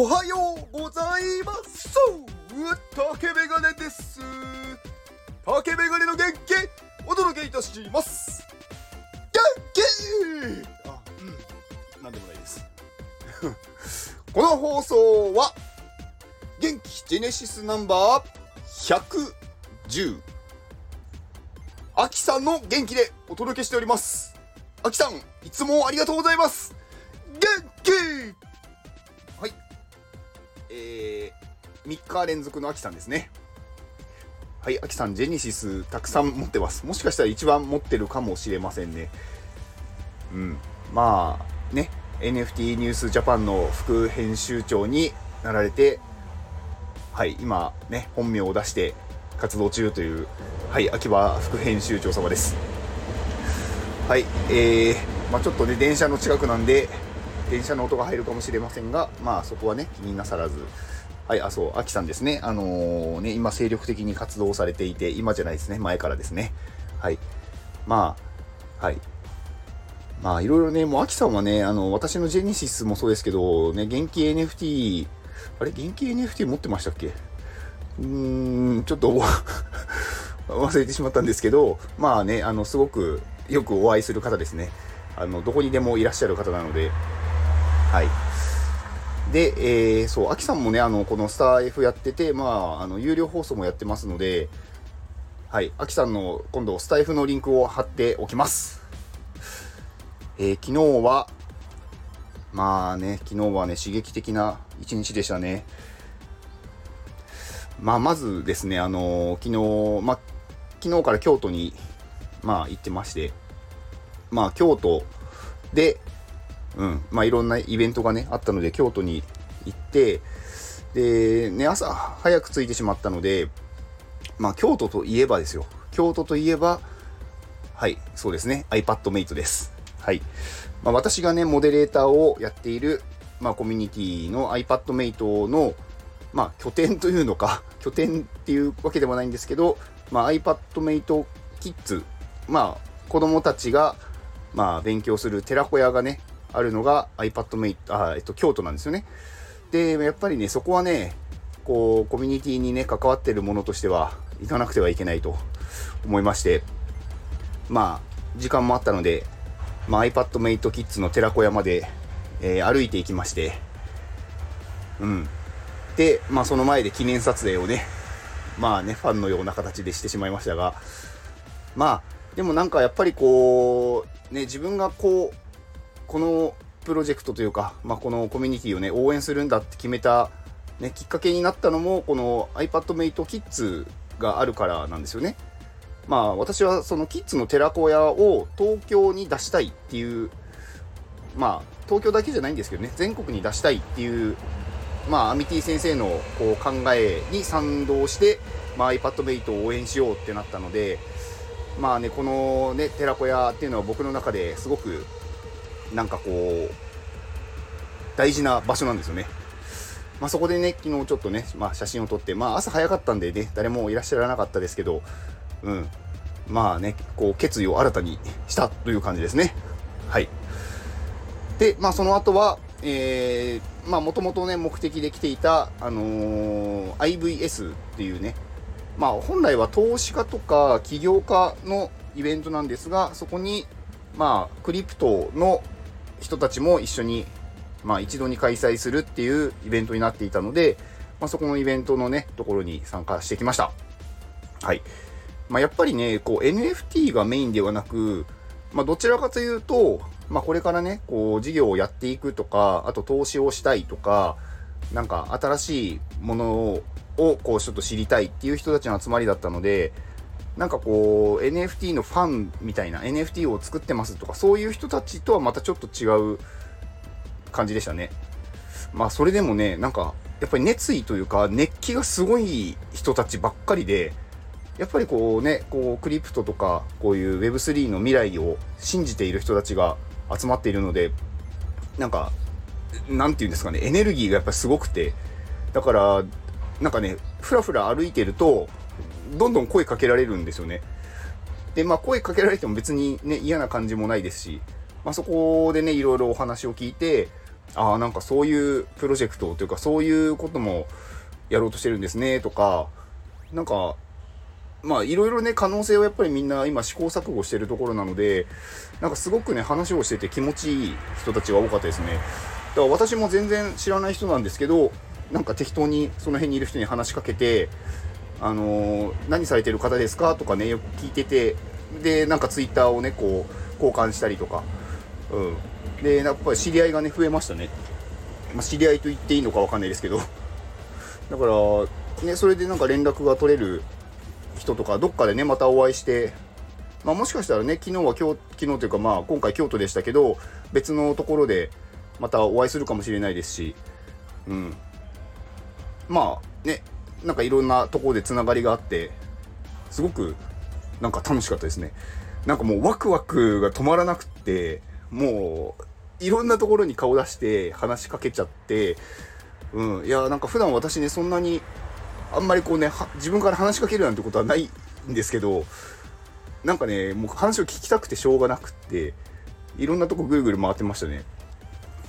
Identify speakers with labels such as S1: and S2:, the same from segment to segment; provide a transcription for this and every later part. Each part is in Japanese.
S1: おはようございます。竹メガネです。竹メガネの元気お届けいたします。元気!あ、うん、なんでもないです。この放送は元気ジェネシスナンバー110アキさんの元気でお届けしております。アキさんいつもありがとうございます。元気!えー、3日連続のアキさんですね。はいアキさんジェネシスたくさん持ってます。もしかしたら一番持ってるかもしれませんね。うん。まあね NFT ニュースジャパンの副編集長になられてはい今ね本名を出して活動中というはい秋葉副編集長様です。はいえー、まあちょっとね電車の近くなんで電車の音が入るかもしれませんがまあそこはね気になさらず。はいあそう秋さんですね。あのー、ね今精力的に活動されていて今じゃないですね。前からですね。はい。まあはい。まあいろいろね、もう、アキさんはね、あの、私のジェネシスもそうですけど、ね、元気 NFT、あれ？元気 NFT 持ってましたっけ？うーん、ちょっと 忘れてしまったんですけど、まあね、あの、すごくよくお会いする方ですね。あの、どこにでもいらっしゃる方なので、はい。で、えー、そう、アキさんもね、あの、このスター F やってて、まあ、あの、有料放送もやってますので、はい、アキさんの今度、スタイフのリンクを貼っておきます。えー、昨日は、まあね、昨日はね、刺激的な一日でしたね。まあ、まずですね、あのー、昨日、まあ、昨日から京都に、まあ、行ってまして、まあ、京都で、うん、まあ、いろんなイベントがね、あったので、京都に行って、で、ね、朝早く着いてしまったので、まあ、京都といえばですよ。京都といえば、はい、そうですね、iPadMate です。はい。まあ、私がね、モデレーターをやっている、まあ、コミュニティの iPadMate の、まあ、拠点というのか、拠点っていうわけでもないんですけど、まあ、iPadMate Kids、まあ、子供たちが、まあ、勉強する寺子屋がね、あるのが iPadMate、あ、えっと、京都なんですよね。で、やっぱりね、そこはね、こう、コミュニティにね、関わってるものとしては、行かなくてはいけないと思いまして、まあ、時間もあったので、まあ、iPadMate Kids の寺子屋まで、えー、歩いていきまして、うん。で、まあ、その前で記念撮影をね、まあね、ファンのような形でしてしまいましたが、まあ、でもなんかやっぱりこう、ね、自分がこう、このプロジェクトというか、まあ、このコミュニティをね、応援するんだって決めた、ね、きっかけになったのも、この iPadMate Kids があるからなんですよね。まあ私はそのキッズの寺子屋を東京に出したいっていうまあ東京だけじゃないんですけどね全国に出したいっていうまあアミティ先生のこう考えに賛同して、まあ、iPadMate を応援しようってなったのでまあねこのね寺子屋っていうのは僕の中ですごくなんかこう大事な場所なんですよね。まあ、そこでね、昨日ちょっとね、まあ、写真を撮って、まあ、朝早かったんでね、誰もいらっしゃらなかったですけど、うん。まあね、こう、決意を新たにしたという感じですね。はい。で、まあその後は、えー、まあもともとね、目的で来ていた、あのー、IVS っていうね、まあ本来は投資家とか起業家のイベントなんですが、そこに、まあクリプトの人たちも一緒に、まあ一度に開催するっていうイベントになっていたので、まあそこのイベントのね、ところに参加してきました。はい。まあ、やっぱりね、こう NFT がメインではなく、まあ、どちらかというと、まあ、これからね、こう事業をやっていくとか、あと投資をしたいとか、なんか新しいものをこうちょっと知りたいっていう人たちの集まりだったので、なんかこう NFT のファンみたいな NFT を作ってますとかそういう人たちとはまたちょっと違う感じでしたね。まあそれでもね、なんかやっぱり熱意というか熱気がすごい人たちばっかりで、やっぱりこうね、こうクリプトとか、こういう Web3 の未来を信じている人たちが集まっているので、なんか、なんていうんですかね、エネルギーがやっぱすごくて、だから、なんかね、ふらふら歩いてると、どんどん声かけられるんですよね。で、まあ声かけられても別にね、嫌な感じもないですし、まあそこでね、いろいろお話を聞いて、ああなんかそういうプロジェクトというかそういうこともやろうとしてるんですねとかなんかまあいろいろね可能性をやっぱりみんな今試行錯誤してるところなのでなんかすごくね話をしてて気持ちいい人たちが多かったですねだから私も全然知らない人なんですけどなんか適当にその辺にいる人に話しかけてあの、何されてる方ですかとかねよく聞いててでなんかツイッターをねこう交換したりとか。うん。でやっぱり知り合いがね増えましたね、まあ、知り合いと言っていいのか分かんないですけど。だからねそれでなんか連絡が取れる人とかどっかでねまたお会いしてまあ、もしかしたらね昨日は今日昨日というかまあ今回京都でしたけど別のところでまたお会いするかもしれないですし。うん。まあねなんかいろんなところでつながりがあってすごくなんか楽しかったですね。なんかもうワクワクが止まらなくってもういろんなところに顔出して話しかけちゃってうん。いやなんか普段私ねそんなにあんまりこうね自分から話しかけるなんてことはないんですけどなんかねもう話を聞きたくてしょうがなくっていろんなとこぐるぐる回ってましたね。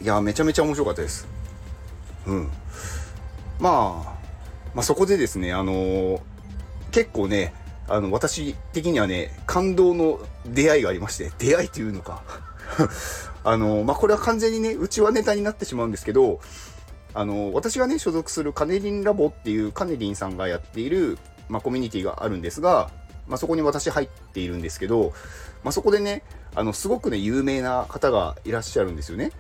S1: いやめちゃめちゃ面白かったです。うん。まあまあそこでですねあのー、結構ねあの私的にはね感動の出会いがありまして出会いというのか あのー、まあこれは完全にねうちはネタになってしまうんですけどあの私がね所属するカネリンラボっていうカネリンさんがやっている、まあ、コミュニティがあるんですが、まあ、そこに私入っているんですけど、まあ、そこでねあのすごくね有名な方がいらっしゃるんですよね。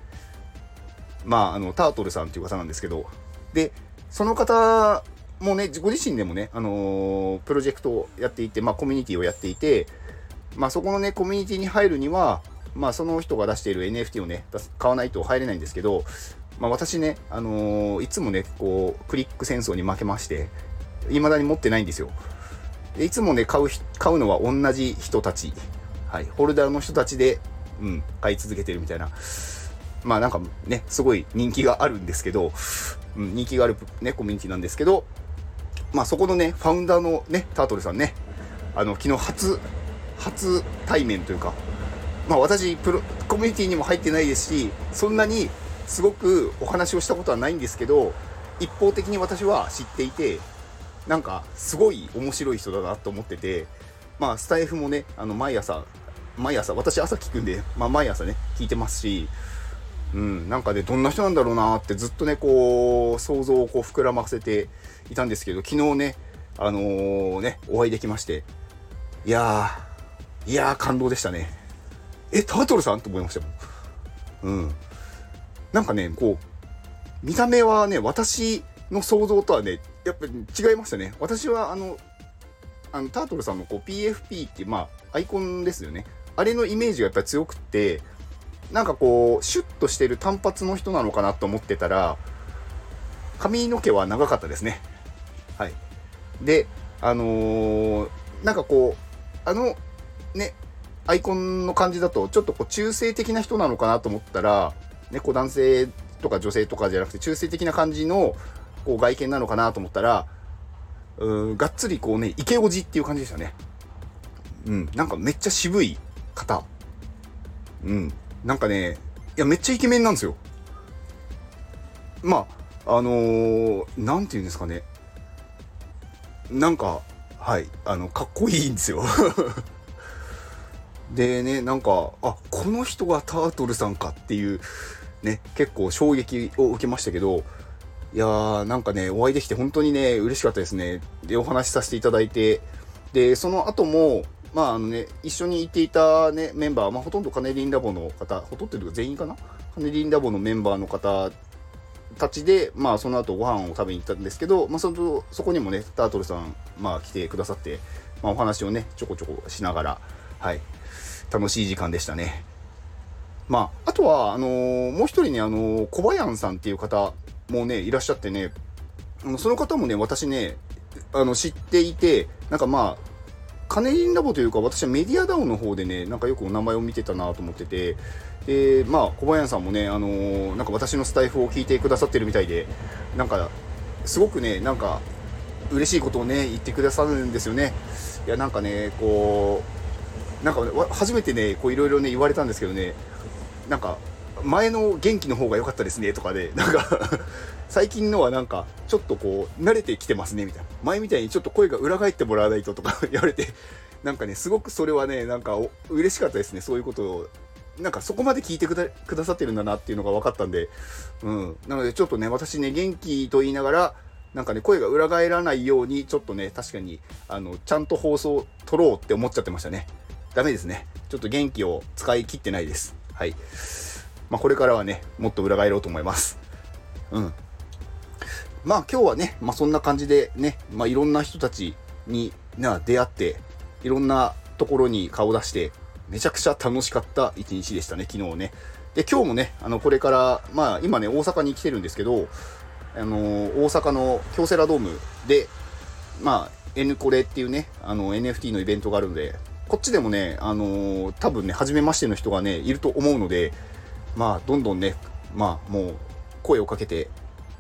S1: まああのタートルさんっていう方なんですけどでその方もうねご自身でもね、あのー、プロジェクトをやっていて、まあ、コミュニティをやっていて、まあ、そこのねコミュニティに入るにはまあ、その人が出している NFT をね買わないと入れないんですけど、まあ、私ね、あのー、いつもね、こう、クリック戦争に負けまして、未だに持ってないんですよ。でいつもね、買う、買うのは同じ人たち。はい。ホルダーの人たちで、うん、買い続けてるみたいな。まあなんかね、すごい人気があるんですけど、うん、人気があるね、コミュニティなんですけど、まあそこのね、ファウンダーのね、タートルさんね、あの、昨日初、初対面というか、まあ私、プロ、コミュニティにも入ってないですし、そんなにすごくお話をしたことはないんですけど一方的に私は知っていてなんかすごい面白い人だなと思っててまあスタイフもねあの毎朝毎朝私朝聞くんで、まあ、毎朝ね聞いてますしうんなんかねどんな人なんだろうなってずっとねこう想像をこう膨らませていたんですけど昨日ねあのー、ねお会いできましていやーいやー感動でしたねえタートルさんと思いましたもんうんなんかね、こう、見た目はね、私の想像とはね、やっぱり違いましたね。私はあの、あのタートルさんのこう PFP って、まあ、アイコンですよね。あれのイメージがやっぱり強くって、なんかこう、シュッとしてる単発の人なのかなと思ってたら、髪の毛は長かったですね。はい。で、あのー、なんかこう、あの、ね、アイコンの感じだと、ちょっとこう中性的な人なのかなと思ったら、ね、こう男性とか女性とかじゃなくて中性的な感じのこう外見なのかなと思ったら、うん、がっつりこうね、イケオジっていう感じでしたね。うん、なんかめっちゃ渋い方。うん、なんかね、いや、めっちゃイケメンなんですよ。まあ、あのー、なんて言うんですかね。なんか、はい、あの、かっこいいんですよ。でね、なんか、あ、この人がタートルさんかっていうね、結構衝撃を受けましたけど、いやー、なんかね、お会いできて本当にね、嬉しかったですね。で、お話しさせていただいて、で、その後も、まあ、あのね、一緒にいていたね、メンバー、まあ、ほとんどカネリンラボの方、ほとんど全員かな？カネリンラボのメンバーの方たちで、まあ、その後ご飯を食べに行ったんですけど、まあ、その、そこにもね、タートルさん、まあ、来てくださって、まあ、お話をね、ちょこちょこしながら、はい、楽しい時間でしたね。まあ、あとは、あのー、もう一人ね、あのー、小林さんっていう方もね、いらっしゃってね、その方もね、私ね、あの、知っていて、なんかまあ、カネリンラボというか、私はメディアダウンの方でね、なんかよくお名前を見てたなと思ってて、で、まあ、小林さんもね、あのー、なんか私のスタイフを聞いてくださってるみたいで、なんか、すごくね、なんか、嬉しいことをね、言ってくださるんですよね。いや、なんかね、こう、なんか、初めてね、こういろいろね、言われたんですけどね、なんか前の元気の方が良かったですねとかで、なんか 最近のはなんか、ちょっとこう、慣れてきてますね、みたいな。前みたいにちょっと声が裏返ってもらわないととか 言われて、なんかね、すごくそれはね、なんか嬉しかったですね、そういうことを。なんかそこまで聞いてくだくださってるんだなっていうのが分かったんで、うん。なのでちょっとね、私ね、元気と言いながら、なんかね、声が裏返らないように、ちょっとね、確かに、あの、ちゃんと放送撮ろうって思っちゃってましたね。ダメですね。ちょっと元気を使い切ってないです。はい。まあ、これからはね、もっと裏返ろうと思います。うん。まあ、今日はね、まあ、そんな感じでね、まあ、いろんな人たちにな出会って、いろんなところに顔出して、めちゃくちゃ楽しかった一日でしたね、昨日ね。で、今日もね、あの、これから、まあ、今ね、大阪に来てるんですけど、あのー、大阪の京セラドームで、まあ、N コレっていうね、あの、NFT のイベントがあるので、こっちでもね、あのー、多分ね、初めましての人がね、いると思うので、まあ、どんどんね、まあ、もう、声をかけて、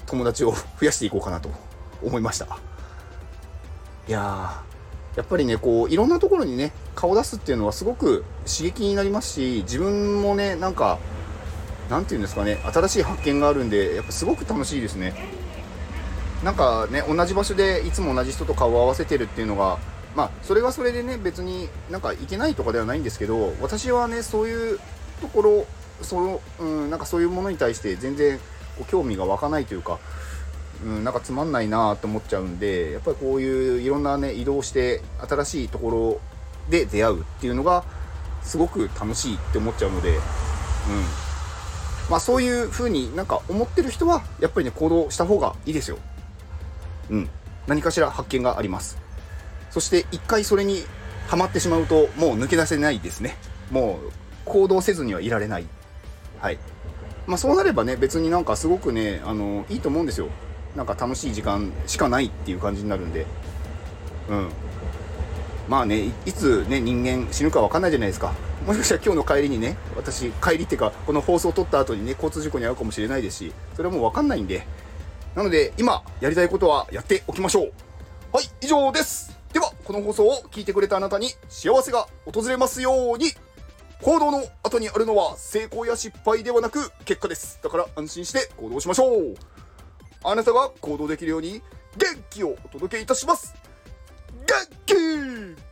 S1: 友達を増やしていこうかなと思いました。いややっぱりね、こう、いろんなところにね、顔出すっていうのはすごく刺激になりますし、自分もね、なんか、なんていうんですかね、新しい発見があるんで、やっぱすごく楽しいですね。なんかね、同じ場所でいつも同じ人と顔を合わせてるっていうのが、まあ、それはそれでね、別になんかいけないとかではないんですけど、私はね、そういうところ、その、うん、なんかそういうものに対して全然こう興味が湧かないというか、うん、なんかつまんないなと思っちゃうんで、やっぱりこういういろんなね、移動して新しいところで出会うっていうのが、すごく楽しいって思っちゃうので、うん。まあそういう風になんか思ってる人は、やっぱりね、行動した方がいいですよ。うん。何かしら発見があります。そして一回それにハマってしまうと、もう抜け出せないですね。もう行動せずにはいられない。はい。まあそうなればね、別になんかすごくね、あの、いいと思うんですよ。なんか楽しい時間しかないっていう感じになるんで。うん。まあね、いつね、人間死ぬかわかんないじゃないですか。もしかしたら今日の帰りにね、私、帰りっていうか、この放送を撮った後にね、交通事故に遭うかもしれないですし、それはもうわかんないんで、なので、今、やりたいことはやっておきましょう。はい、以上です。では、この放送を聞いてくれたあなたに幸せが訪れますように、行動の後にあるのは成功や失敗ではなく結果です。だから安心して行動しましょう。あなたが行動できるように元気をお届けいたします。元気